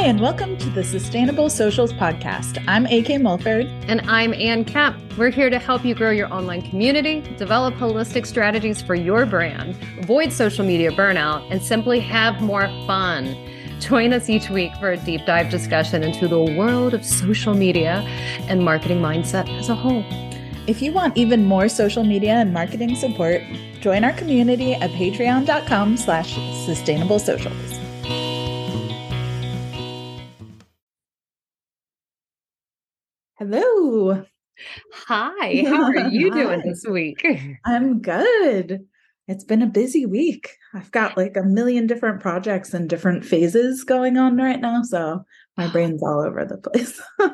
Hi, and welcome to the Sustainable Socials Podcast. I'm AK Mulford. And I'm Anne Kemp. We're here to help you grow your online community, develop holistic strategies for your brand, avoid social media burnout, and simply have more fun. Join us each week for a deep dive discussion into the world of social media and marketing mindset as a whole. If you want even more social media and marketing support, join our community at patreon.com slash sustainable socials. Hello. Hi, how are you doing this week? I'm good. It's been a busy week. I've got like a million different projects and different phases going on right now. So my brain's all over the place.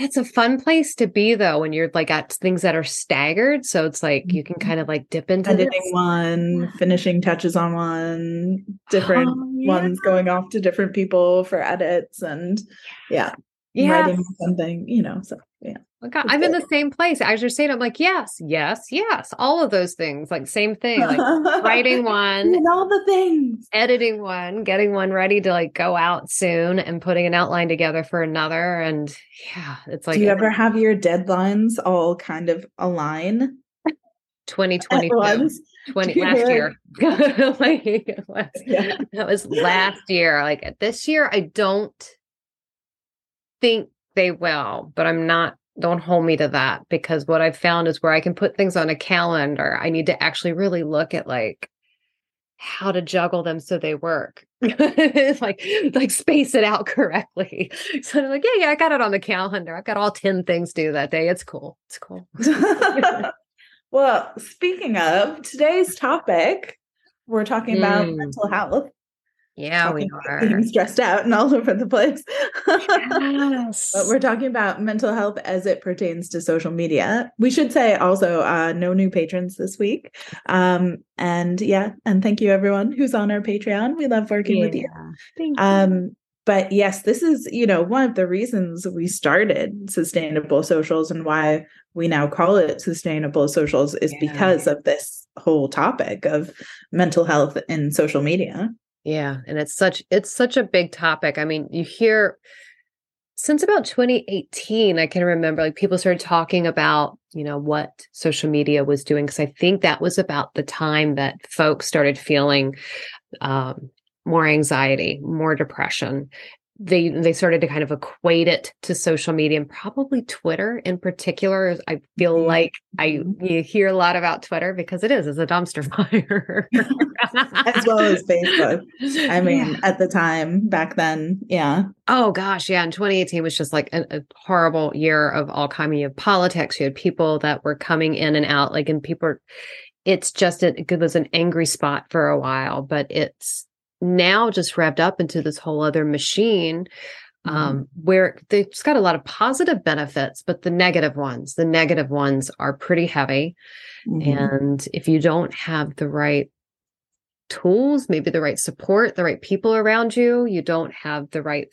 It's a fun place to be though when you're like at things that are staggered. So it's like you can Mm-hmm. kind of like dip into Editing this. one, finishing touches on one, different Oh, yeah. ones going off to different people for edits and yeah, Yeah. writing something, you know. So yeah. Oh God, I'm in the same place. As you're saying, I'm like, yes, yes, yes. All of those things. Like same thing. Like writing one, and all the things. editing one, getting one ready to like go out soon and putting an outline together for another. And yeah, it's like Do you ever have your deadlines all kind of align at 2022, 20 last like- year. Like, last- Yeah. that was last year. Like this year, I don't think they will, but I'm not. Don't hold me to that because what I've found is where I can put things on a calendar, I need to actually really look at like how to juggle them so they work. like like space it out correctly. So I'm like, yeah, yeah, I got it on the calendar. I've got all 10 things due that day. It's cool. It's cool. well, speaking of today's topic, we're talking about Mm. mental health. Yeah, we are. being stressed out and all over the place. Yes. But we're talking about mental health as it pertains to social media. We should say also uh, no new patrons this week. Um, and yeah, and thank you everyone who's on our Patreon. We love working with you. Yeah. Thank you. Um, but yes, this is, you know, one of the reasons we started sustainable socials and why we now call it sustainable socials is Yeah. because of this whole topic of mental health in social media. Yeah, and it's such it's such a big topic. I mean, you hear since about 2018, I can remember like people started talking about, you know, what social media was doing because I think that was about the time that folks started feeling um, more anxiety, more depression. They they started to kind of equate it to social media and probably Twitter in particular. I feel Mhm. like I Mhm. you hear a lot about Twitter because it is it's a dumpster fire. As well as Facebook. I mean, Yeah. at the time back then, yeah. Oh gosh, yeah. And 2018 was just like a, a horrible year of all kind of politics. You had people that were coming in and out, like, and people. are- It's just a, it was an angry spot for a while, but it's now just wrapped up into this whole other machine um, where they've got a lot of positive benefits, but the negative ones, the negative ones are pretty heavy. Mhm. And if you don't have the right tools, maybe the right support, the right people around you, you don't have the right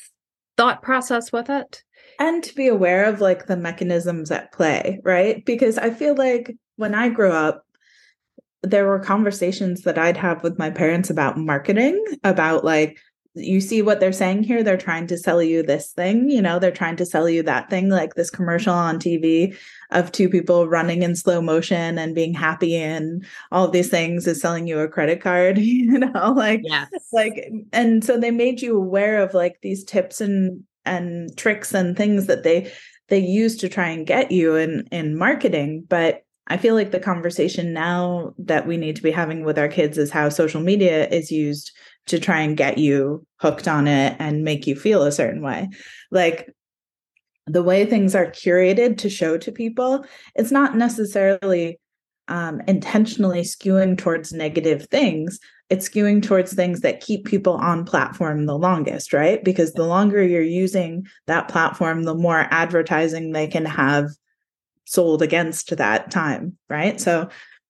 thought process with it. and to be aware of like the mechanisms at play, right? Because I feel like when I grew up, there were conversations that I'd have with my parents about marketing, about like, you see what they're saying here? They're trying to sell you this thing, you know, they're trying to sell you that thing, like this commercial on TV of two people running in slow motion and being happy and all of these things is selling you a credit card, you know, like Yes. like and so they made you aware of like these tips and and tricks and things that they they use to try and get you in in marketing but i feel like the conversation now that we need to be having with our kids is how social media is used to try and get you hooked on it and make you feel a certain way. Like the way things are curated to show to people it's not necessarily um, intentionally skewing towards negative things. It's skewing towards things that keep people on platform the longest right? Because the longer you're using that platform the more advertising they can have sold against that time right? So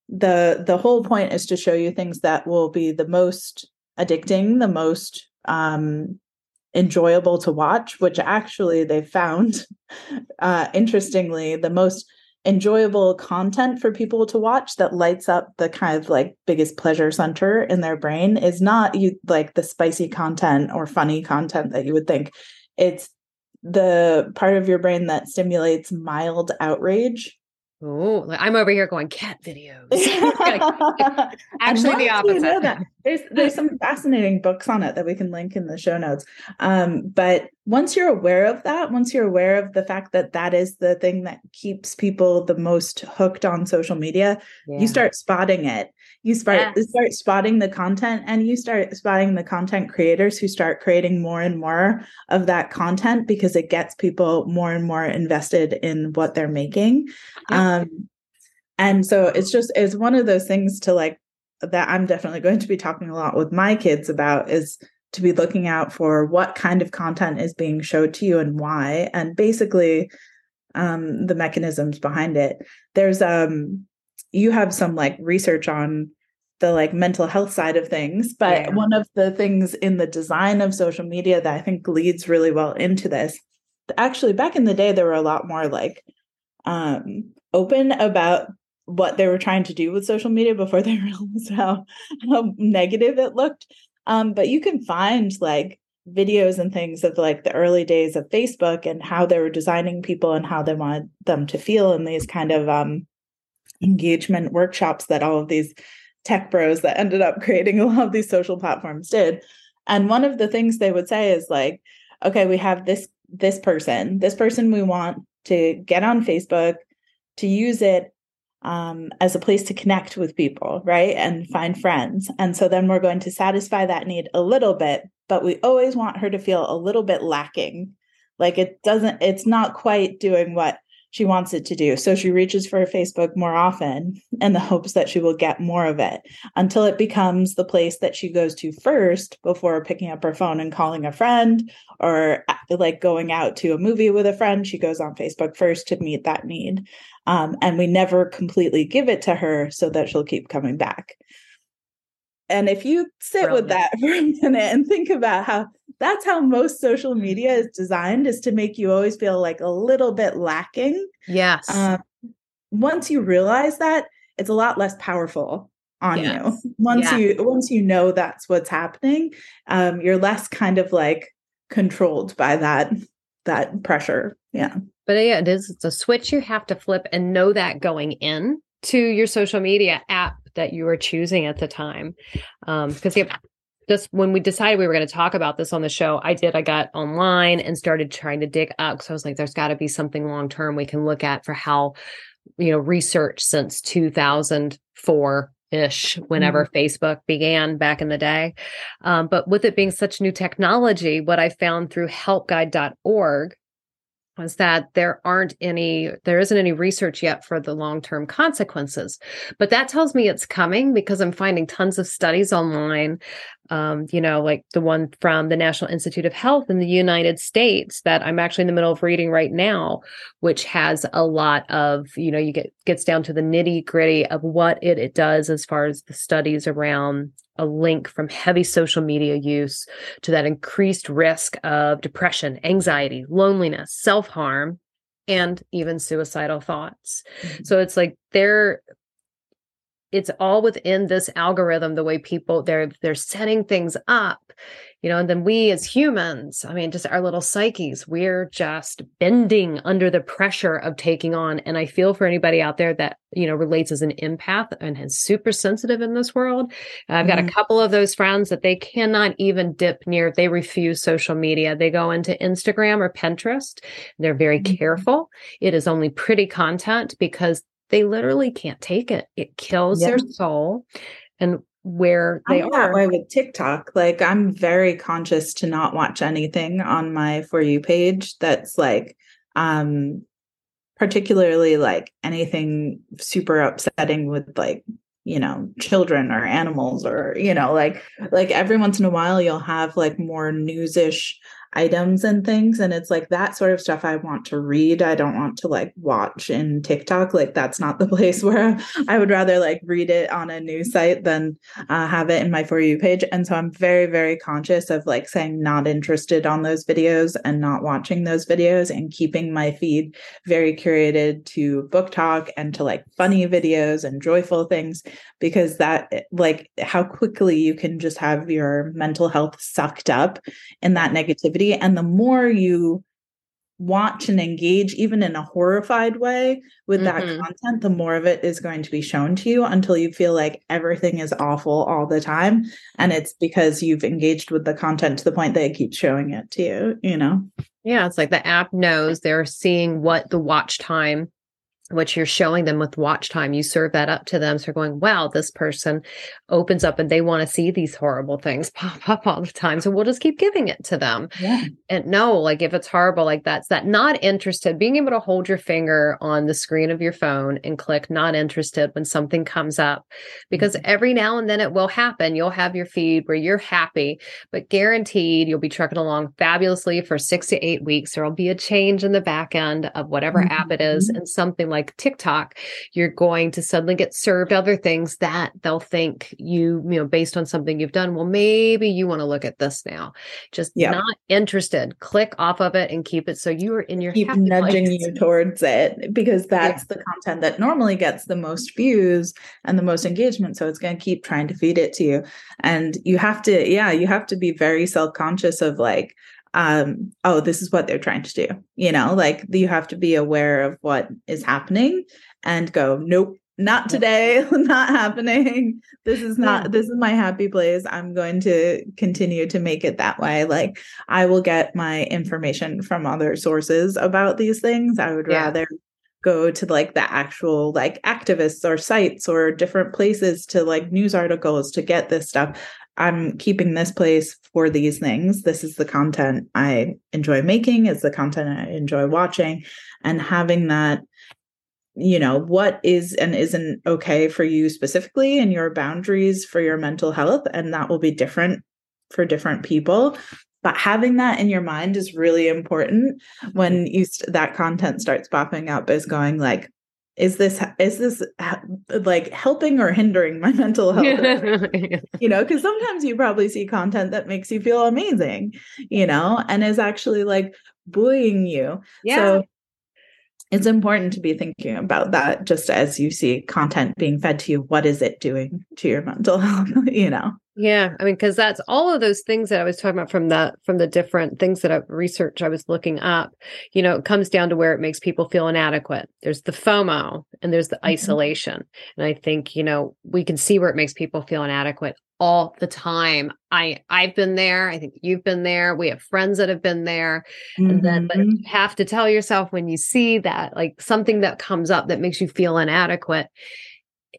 the the whole point is to show you things that will be the most addicting the most um enjoyable to watch which actually they've found uh interestingly the most enjoyable content for people to watch that lights up the kind of like biggest pleasure center in their brain is not you like the spicy content or funny content that you would think. It's the part of your brain that stimulates mild outrage Oh, I'm over here going cat videos. Actually, the opposite. You know there's there's some fascinating books on it that we can link in the show notes. Um, but once you're aware of that, once you're aware of the fact that that is the thing that keeps people the most hooked on social media, yeah. you start spotting it. You start yes. start spotting the content, and you start spotting the content creators who start creating more and more of that content because it gets people more and more invested in what they're making. Yeah. Um, and so it's just it's one of those things to like that I'm definitely going to be talking a lot with my kids about is to be looking out for what kind of content is being showed to you and why and basically um, the mechanisms behind it there's um you have some like research on the like mental health side of things but yeah. one of the things in the design of social media that i think leads really well into this actually back in the day there were a lot more like um open about what they were trying to do with social media before they realized how, how negative it looked um, but you can find like videos and things of like the early days of Facebook and how they were designing people and how they wanted them to feel and these kind of um, engagement workshops that all of these tech bros that ended up creating a lot of these social platforms did. And one of the things they would say is like, okay, we have this this person, this person we want to get on Facebook, to use it um, as a place to connect with people, right? And find friends. And so then we're going to satisfy that need a little bit, but we always want her to feel a little bit lacking. Like it doesn't, it's not quite doing what she wants it to do. So she reaches for Facebook more often in the hopes that she will get more of it until it becomes the place that she goes to first before picking up her phone and calling a friend or uh, like going out to a movie with a friend. She goes on Facebook first to meet that need. Um, and we never completely give it to her so that she'll keep coming back. And if you sit Brilliant. with that for a minute and think about how that's how most social media is designed is to make you always feel like a little bit lacking. Yes. Um, once you realize that, it's a lot less powerful on yes. you. Once yeah. you once you know that's what's happening, um, you're less kind of like controlled by that that pressure. Yeah. But yeah, it is it's a switch you have to flip and know that going in to your social media app that you were choosing at the time. Um, because yeah, just when we decided we were going to talk about this on the show, I did. I got online and started trying to dig up. So I was like, there's got to be something long term we can look at for how, you know, research since 2004 ish, whenever mm-hmm. Facebook began back in the day. Um, but with it being such new technology, what I found through helpguide.org was that there aren't any there isn't any research yet for the long-term consequences. But that tells me it's coming because i'm finding tons of studies online um, you know like the one from the national institute of health in the united states that i'm actually in the middle of reading right now which has a lot of you know you get gets down to the nitty gritty of what it, it does as far as the studies around a link from heavy social media use to that increased risk of depression, anxiety, loneliness, self harm, and even suicidal thoughts. Mm-hmm. So it's like they're it's all within this algorithm the way people they're they're setting things up you know and then we as humans i mean just our little psyches we're just bending under the pressure of taking on and i feel for anybody out there that you know relates as an empath and is super sensitive in this world i've got mm-hmm. a couple of those friends that they cannot even dip near they refuse social media they go into instagram or pinterest they're very mm-hmm. careful it is only pretty content because they literally can't take it it kills yeah. their soul and where they I'm are. That way with TikTok, like I'm very conscious to not watch anything on my for you page that's like um particularly like anything super upsetting with like you know children or animals or you know like like every once in a while you'll have like more newsish items and things and it's like that sort of stuff i want to read. I don't want to like watch in tiktok. Like that's not the place where i would rather like read it on a news site than uh, have it in my for you page. And so i'm very very conscious of like saying not interested on those videos and not watching those videos and keeping my feed very curated to BookTok and to like funny videos and joyful things because that like how quickly you can just have your mental health sucked up in that negativity negativity and the more you watch and engage even in a horrified way with that Mhm. content the more of it is going to be shown to you until you feel like everything is awful all the time and it's because you've engaged with the content to the point that it keeps showing it to you you know Yeah, it's like the app knows they're seeing what the watch time, what you're showing them with watch time. You serve that up to them. So going, wow, this person opens up and they want to see these horrible things pop up all the time. So we'll just keep giving it to them. yeah And no, like if it's horrible, like that's that not interested, being able to hold your finger on the screen of your phone and click not interested when something comes up. Because mm-hmm. every now and then it will happen. You'll have your feed where you're happy, but guaranteed you'll be trucking along fabulously for six to eight weeks. There'll be a change in the back end of whatever mm-hmm. app it is. Mm-hmm. And something like TikTok, you're going to suddenly get served other things that they'll think you, you know, based on something you've done. Well, maybe you want to look at this now. Just Yeah. not interested. Click off of it and keep it so you are in your keep nudging place. you towards it because that's the content that normally gets the most views and the most engagement so it's going to keep trying to feed it to you and you have to yeah you have to be very self-conscious of like um oh this is what they're trying to do you know like you have to be aware of what is happening and go nope not today not happening this is not this is my happy place i'm going to continue to make it that way like I will get my information from other sources about these things. I would Yeah. rather go to like the actual like activists or sites or different places to like news articles to get this stuff. I'm keeping this place for these things. This is the content I enjoy making, it's the content I enjoy watching. And having that you know what is and isn't okay for you specifically and your boundaries for your mental health and that will be different for different people. But having that in your mind is really important. When you st- that content starts popping up is going like is this is this like helping or hindering my mental health? You know because sometimes you probably see content that makes you feel amazing you know and is actually like buoying you. Yeah. so it's important to be thinking about that just as you see content being fed to you what is it doing to your mental health you know Yeah, I mean, because that's all of those things that I was talking about from the from the different things that I research I was looking up. You know, it comes down to where it makes people feel inadequate. There's the FOMO and there's the Mhm. isolation, and I think you know we can see where it makes people feel inadequate all the time. I I've been there. I think you've been there. We have friends that have been there, and then but Mhm. you have to tell yourself when you see that like something that comes up that makes you feel inadequate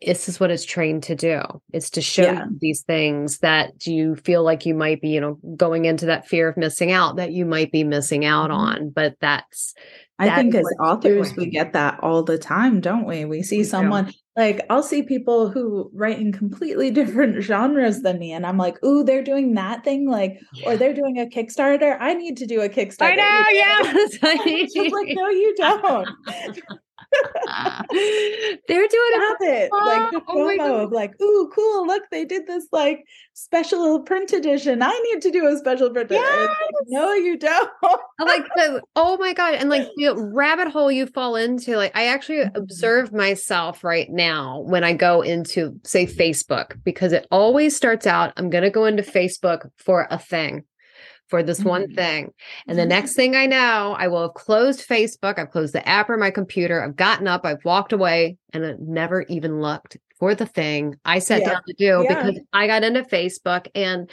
this is what it's trained to do it's to show Yeah. you these things that you feel like you might be you know going into that fear of missing out that you might be missing out Mhm. on but that's I think as authors, we get that all the time, don't we? We see We do. someone like I'll see people who write in completely different genres than me, and I'm like, "Ooh, they're doing that thing, like, or they're doing a Kickstarter. I need to do a Kickstarter." i know yeah like, no, you don't. They're doing it Stop it. Like the Oh FOMO God. of like, ooh, cool. Look, they did this like special print edition. I need to do a special print edition. Like, no, you don't. Like the oh my god and like the rabbit hole you fall into like i actually Mhm. observe myself right now when i go into say facebook because it always starts out i'm going to go into facebook for a thing for this one Mhm. thing and the next thing i know i will have closed facebook i've closed the app or my computer i've gotten up i've walked away and i never even looked for the thing i sat Yeah. down to do Yeah. because i got into facebook and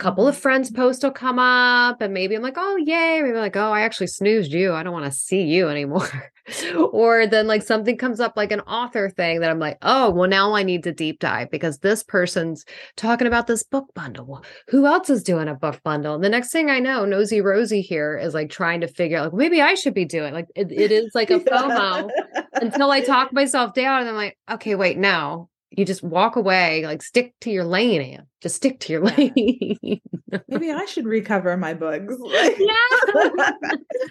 couple of friends post will come up and maybe I'm like, oh yay. Maybe like, oh, I actually snoozed you. I don't want to see you anymore. or then like something comes up like an author thing that I'm like, oh, well, now I need to deep dive because this person's talking about this book bundle. Who else is doing a book bundle? And the next thing I know, Nosy Rosie here is like trying to figure out like maybe I should be doing like it, it is like a FOMO until I talk myself down and I'm like, okay, wait, no. You just walk away, like stick to your lane, Anne. Just stick to your lane. Maybe I should recover my books. yeah.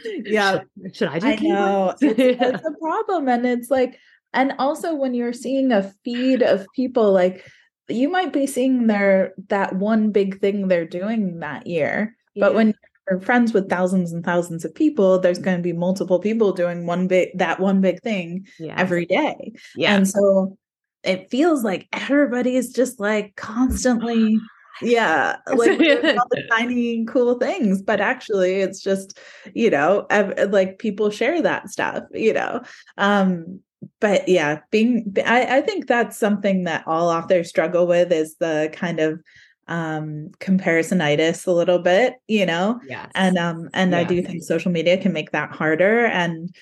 yeah, Should, I do I know. It's, Yeah. it's a problem. And it's like, and also when you're seeing a feed of people, like you might be seeing their that one big thing they're doing that year. But when you're friends with thousands and thousands of people, there's going to be multiple people doing one big that one big thing yeah. every day. yeah. And so it feels like everybody is just like constantly yeah like all the tiny cool things but actually it's just you know like people share that stuff you know? Um but yeah being I, I think that's something that all authors struggle with is the kind of um comparisonitis a little bit you know? Yeah and um and yes. i do think social media can make that harder and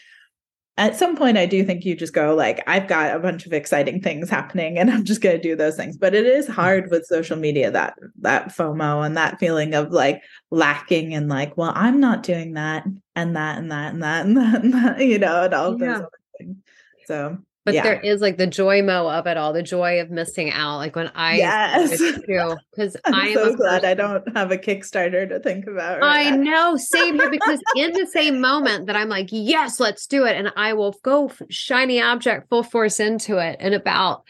at some point i do think you just go like i've got a bunch of exciting things happening and i'm just going to do those things but it is hard with social media that that fomo and that feeling of like lacking and like well i'm not doing that and that and that and that and that and that you know and all yeah. those other things so but yeah. there is like the joy mo of it all, the joy of missing out. Like when I yes, because I'm so glad I don't have a Kickstarter to think about. Right I now. know, same here. Because in the same moment that I'm like, yes, let's do it, and I will go shiny object full force into it, and about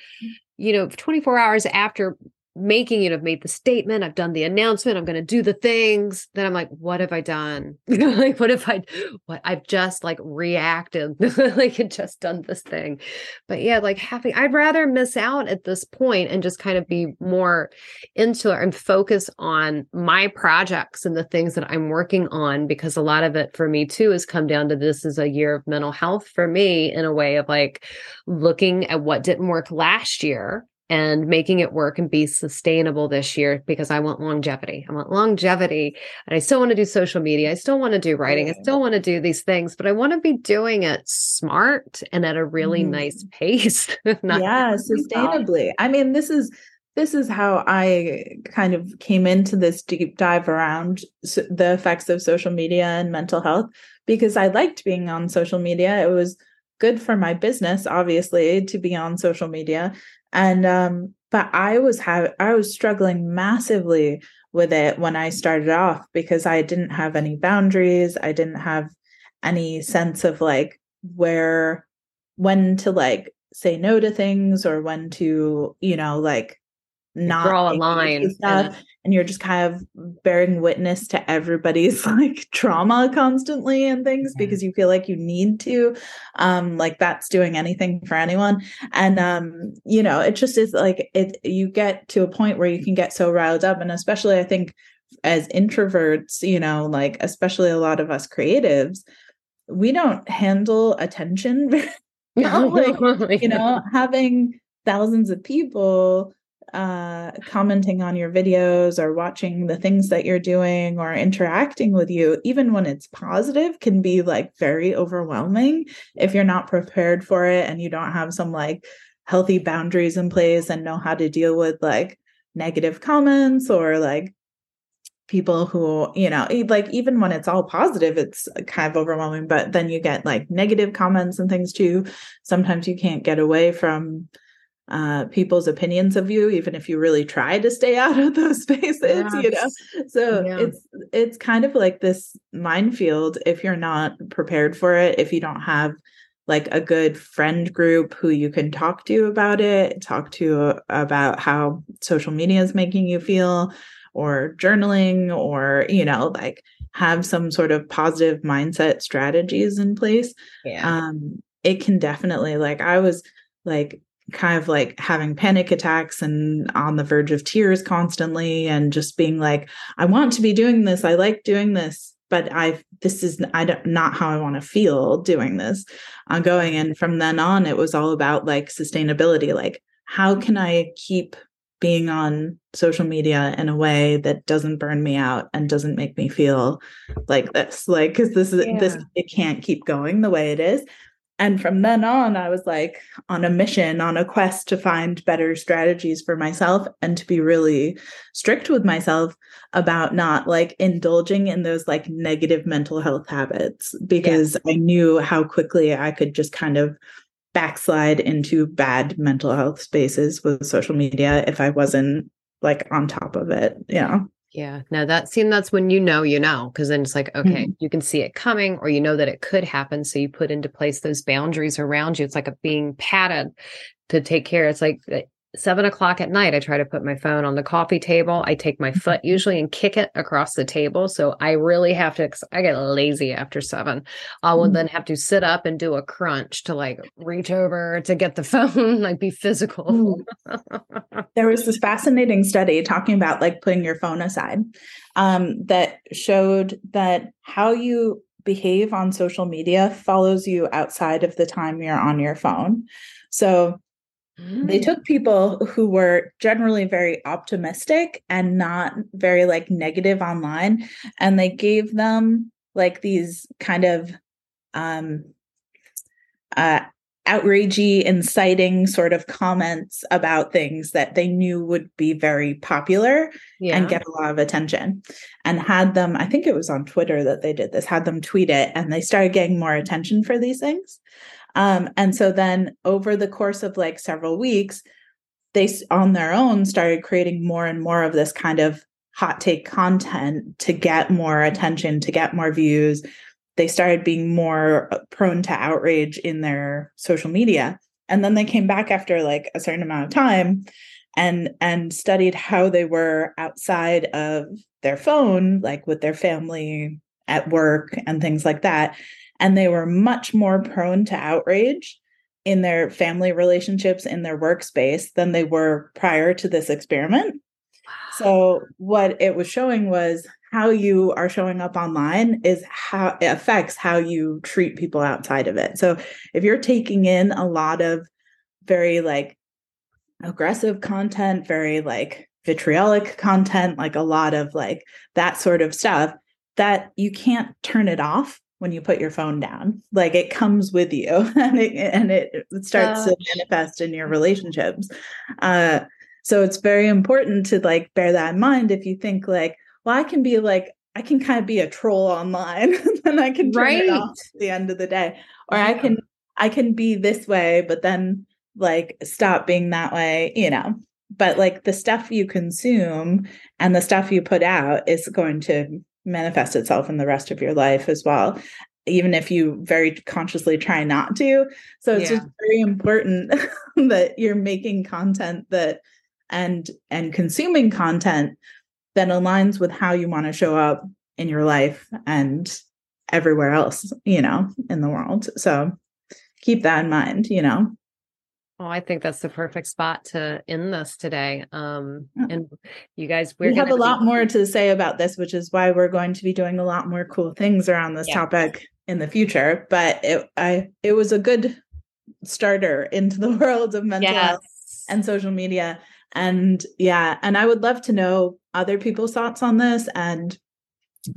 you know 24 hours after making it, I've made the statement, I've done the announcement, I'm going to do the things. Then I'm like, what have I done? like, what if I, what I've just like reacted, like had just done this thing. But yeah, like having, I'd rather miss out at this point and just kind of be more into it and focus on my projects and the things that I'm working on because a lot of it for me too has come down to this is a year of mental health for me in a way of like looking at what didn't work last year and making it work and be sustainable this year because I want longevity. I want longevity and I still want to do social media. I still want to do writing. I still want to do these things, but I want to be doing it smart and at a really mm. nice pace. yeah, sustainably. I mean, this is this is how I kind of came into this deep dive around the effects of social media and mental health because I liked being on social media. It was good for my business obviously to be on social media and um but i was have i was struggling massively with it when i started off because i didn't have any boundaries i didn't have any sense of like where when to like say no to things or when to you know like not draw a line stuff and you're just kind of bearing witness to everybody's like trauma constantly and things yeah. because you feel like you need to um like that's doing anything for anyone. And um you know it just is like it you get to a point where you can get so riled up and especially i think as introverts you know like especially a lot of us creatives we don't handle attention like, you know having thousands of people uh, commenting on your videos or watching the things that you're doing or interacting with you, even when it's positive, can be like very overwhelming if you're not prepared for it and you don't have some like healthy boundaries in place and know how to deal with like negative comments or like people who you know like even when it's all positive it's kind of overwhelming but then you get like negative comments and things too. Sometimes you can't get away from uh, people's opinions of you, even if you really try to stay out of those spaces, yes. you know. So yeah. it's it's kind of like this minefield if you're not prepared for it, if you don't have like a good friend group who you can talk to about it, talk to about how social media is making you feel, or journaling, or you know, like have some sort of positive mindset strategies in place. Yeah. Um, it can definitely like I was like kind of like having panic attacks and on the verge of tears constantly and just being like i want to be doing this. I like doing this but i this is i don't not how i want to feel doing this. Uh, Ongoing and from then on it was all about like sustainability like how can i keep being on social media in a way that doesn't burn me out and doesn't make me feel like this? Like because this is yeah. this it can't keep going the way it is and from then on, I was like on a mission, on a quest to find better strategies for myself and to be really strict with myself about not like indulging in those like negative mental health habits because yeah. I knew how quickly I could just kind of backslide into bad mental health spaces with social media if I wasn't like on top of it. Yeah. Yeah. Now that scene, that's when you know, you know, because then it's like, okay, mm-hmm. you can see it coming or you know that it could happen. So you put into place those boundaries around you. It's like a being padded to take care. It's like eh, seven o'clock at night, I try to put my phone on the coffee table. I take my foot Mm-hmm. usually and kick it across the table. So I really have to, I get lazy after seven. I will then have to sit up and do a crunch to like reach over to get the phone, like be physical. There was this fascinating study talking about like putting your phone aside um, that showed that how you behave on social media follows you outside of the time you're on your phone. So they Mm. took people who were generally very optimistic and not very like negative online and they gave them like these kind of um uh outragey inciting sort of comments about things that they knew would be very popular yeah. and get a lot of attention and had them i think it was on twitter that they did this had them tweet it and they started getting more attention for these things um, and so then over the course of like several weeks they on their own started creating more and more of this kind of hot take content to get more attention to get more views. They started being more uh, prone to outrage in their social media. And then they came back after like a certain amount of time and and studied how they were outside of their phone like with their family at work and things like that. And they were much more prone to outrage in their family relationships in their workspace than they were prior to this experiment. So what it was showing was how you are showing up online is how it affects how you treat people outside of it. So if you're taking in a lot of very like aggressive content, very like vitriolic content, like a lot of like that sort of stuff, that you can't turn it off when you put your phone down. Like it comes with you and it and it, starts to manifest in your relationships. Uh so it's very important to like bear that in mind if you think like, well, I can be like, I can kind of be a troll online and I can turn Right. it off at the end of the day. Or I can I can be this way, but then like stop being that way, you know. But like the stuff you consume and the stuff you put out is going to manifest itself in the rest of your life as well even if you very consciously try not to. So it's Yeah. just very important that you're making content that and and consuming content that aligns with how you want to show up in your life and everywhere else you know in the world. So keep that in mind you know Oh, I think that's the perfect spot to end this today. Um, and you guys, we're we have a gonna lot more to say about this which is why we're going to be doing a lot more cool things around this Yeah. topic in the future but it i it was a good starter into the world of mental health and social media. And yeah, and I would love to know other people's thoughts on this. And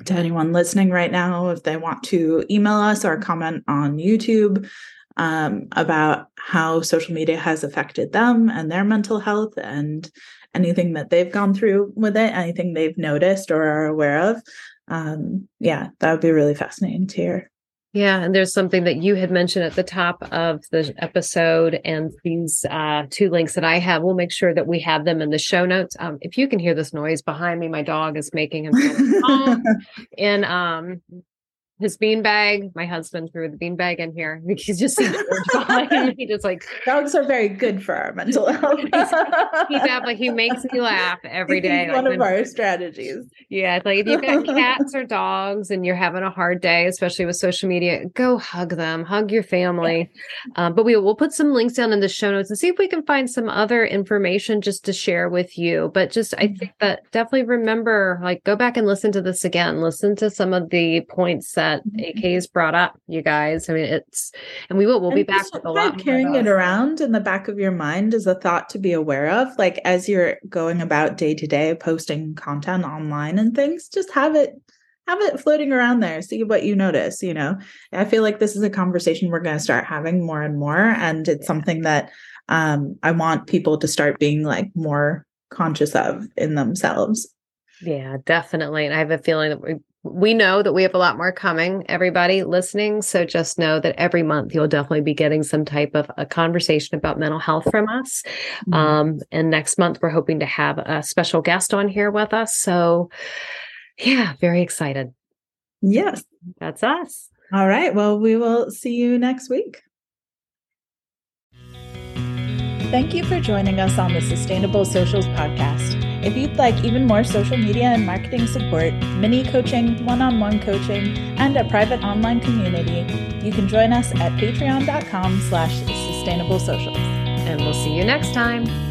to anyone listening right now, if they want to email us or comment on YouTube um, about how social media has affected them and their mental health and anything that they've gone through with it, anything they've noticed or are aware of. Um, yeah, that would be really fascinating to hear. Yeah, and there's something that you had mentioned at the top of the episode, and these uh, two links that I have, we'll make sure that we have them in the show notes. Um, if you can hear this noise behind me, my dog is making himself home in um his beanbag. My husband threw the beanbag in here. He's just seen behind me, just like Dogs are very good for our mental health. he's definitely he makes me laugh every day. Like one of our strategies. Yeah, it's like if you've got cats or dogs and you're having a hard day, especially with social media, go hug them, hug your family. Um, but we will put some links down in the show notes and see if we can find some other information just to share with you. But just I think that definitely remember, like, go back and listen to this again. Listen to some of the points that Mhm. AK has brought up, you guys. I mean, it's and we will we'll be back with a lot carrying it around in the back of your mind is a thought to be aware of. Like as you're going about day to day posting content online and things, just have it have it floating around there. See what you notice. You know, I feel like this is a conversation we're going to start having more and more, and it's something that um, I want people to start being like more conscious of in themselves. Yeah, definitely. And I have a feeling that we we know that we have a lot more coming, everybody listening. So just know that every month you'll definitely be getting some type of a conversation about mental health from us. Mm-hmm. Um, and next month we're hoping to have a special guest on here with us. So yeah, very excited. yes. That's us. All right. Well, we will see you next week. Thank you for joining us on the Sustainable Socials podcast. If you'd like even more social media and marketing support, mini coaching, one on one coaching, and a private online community, you can join us at patreon.com slash sustainable socials. And we'll see you next time.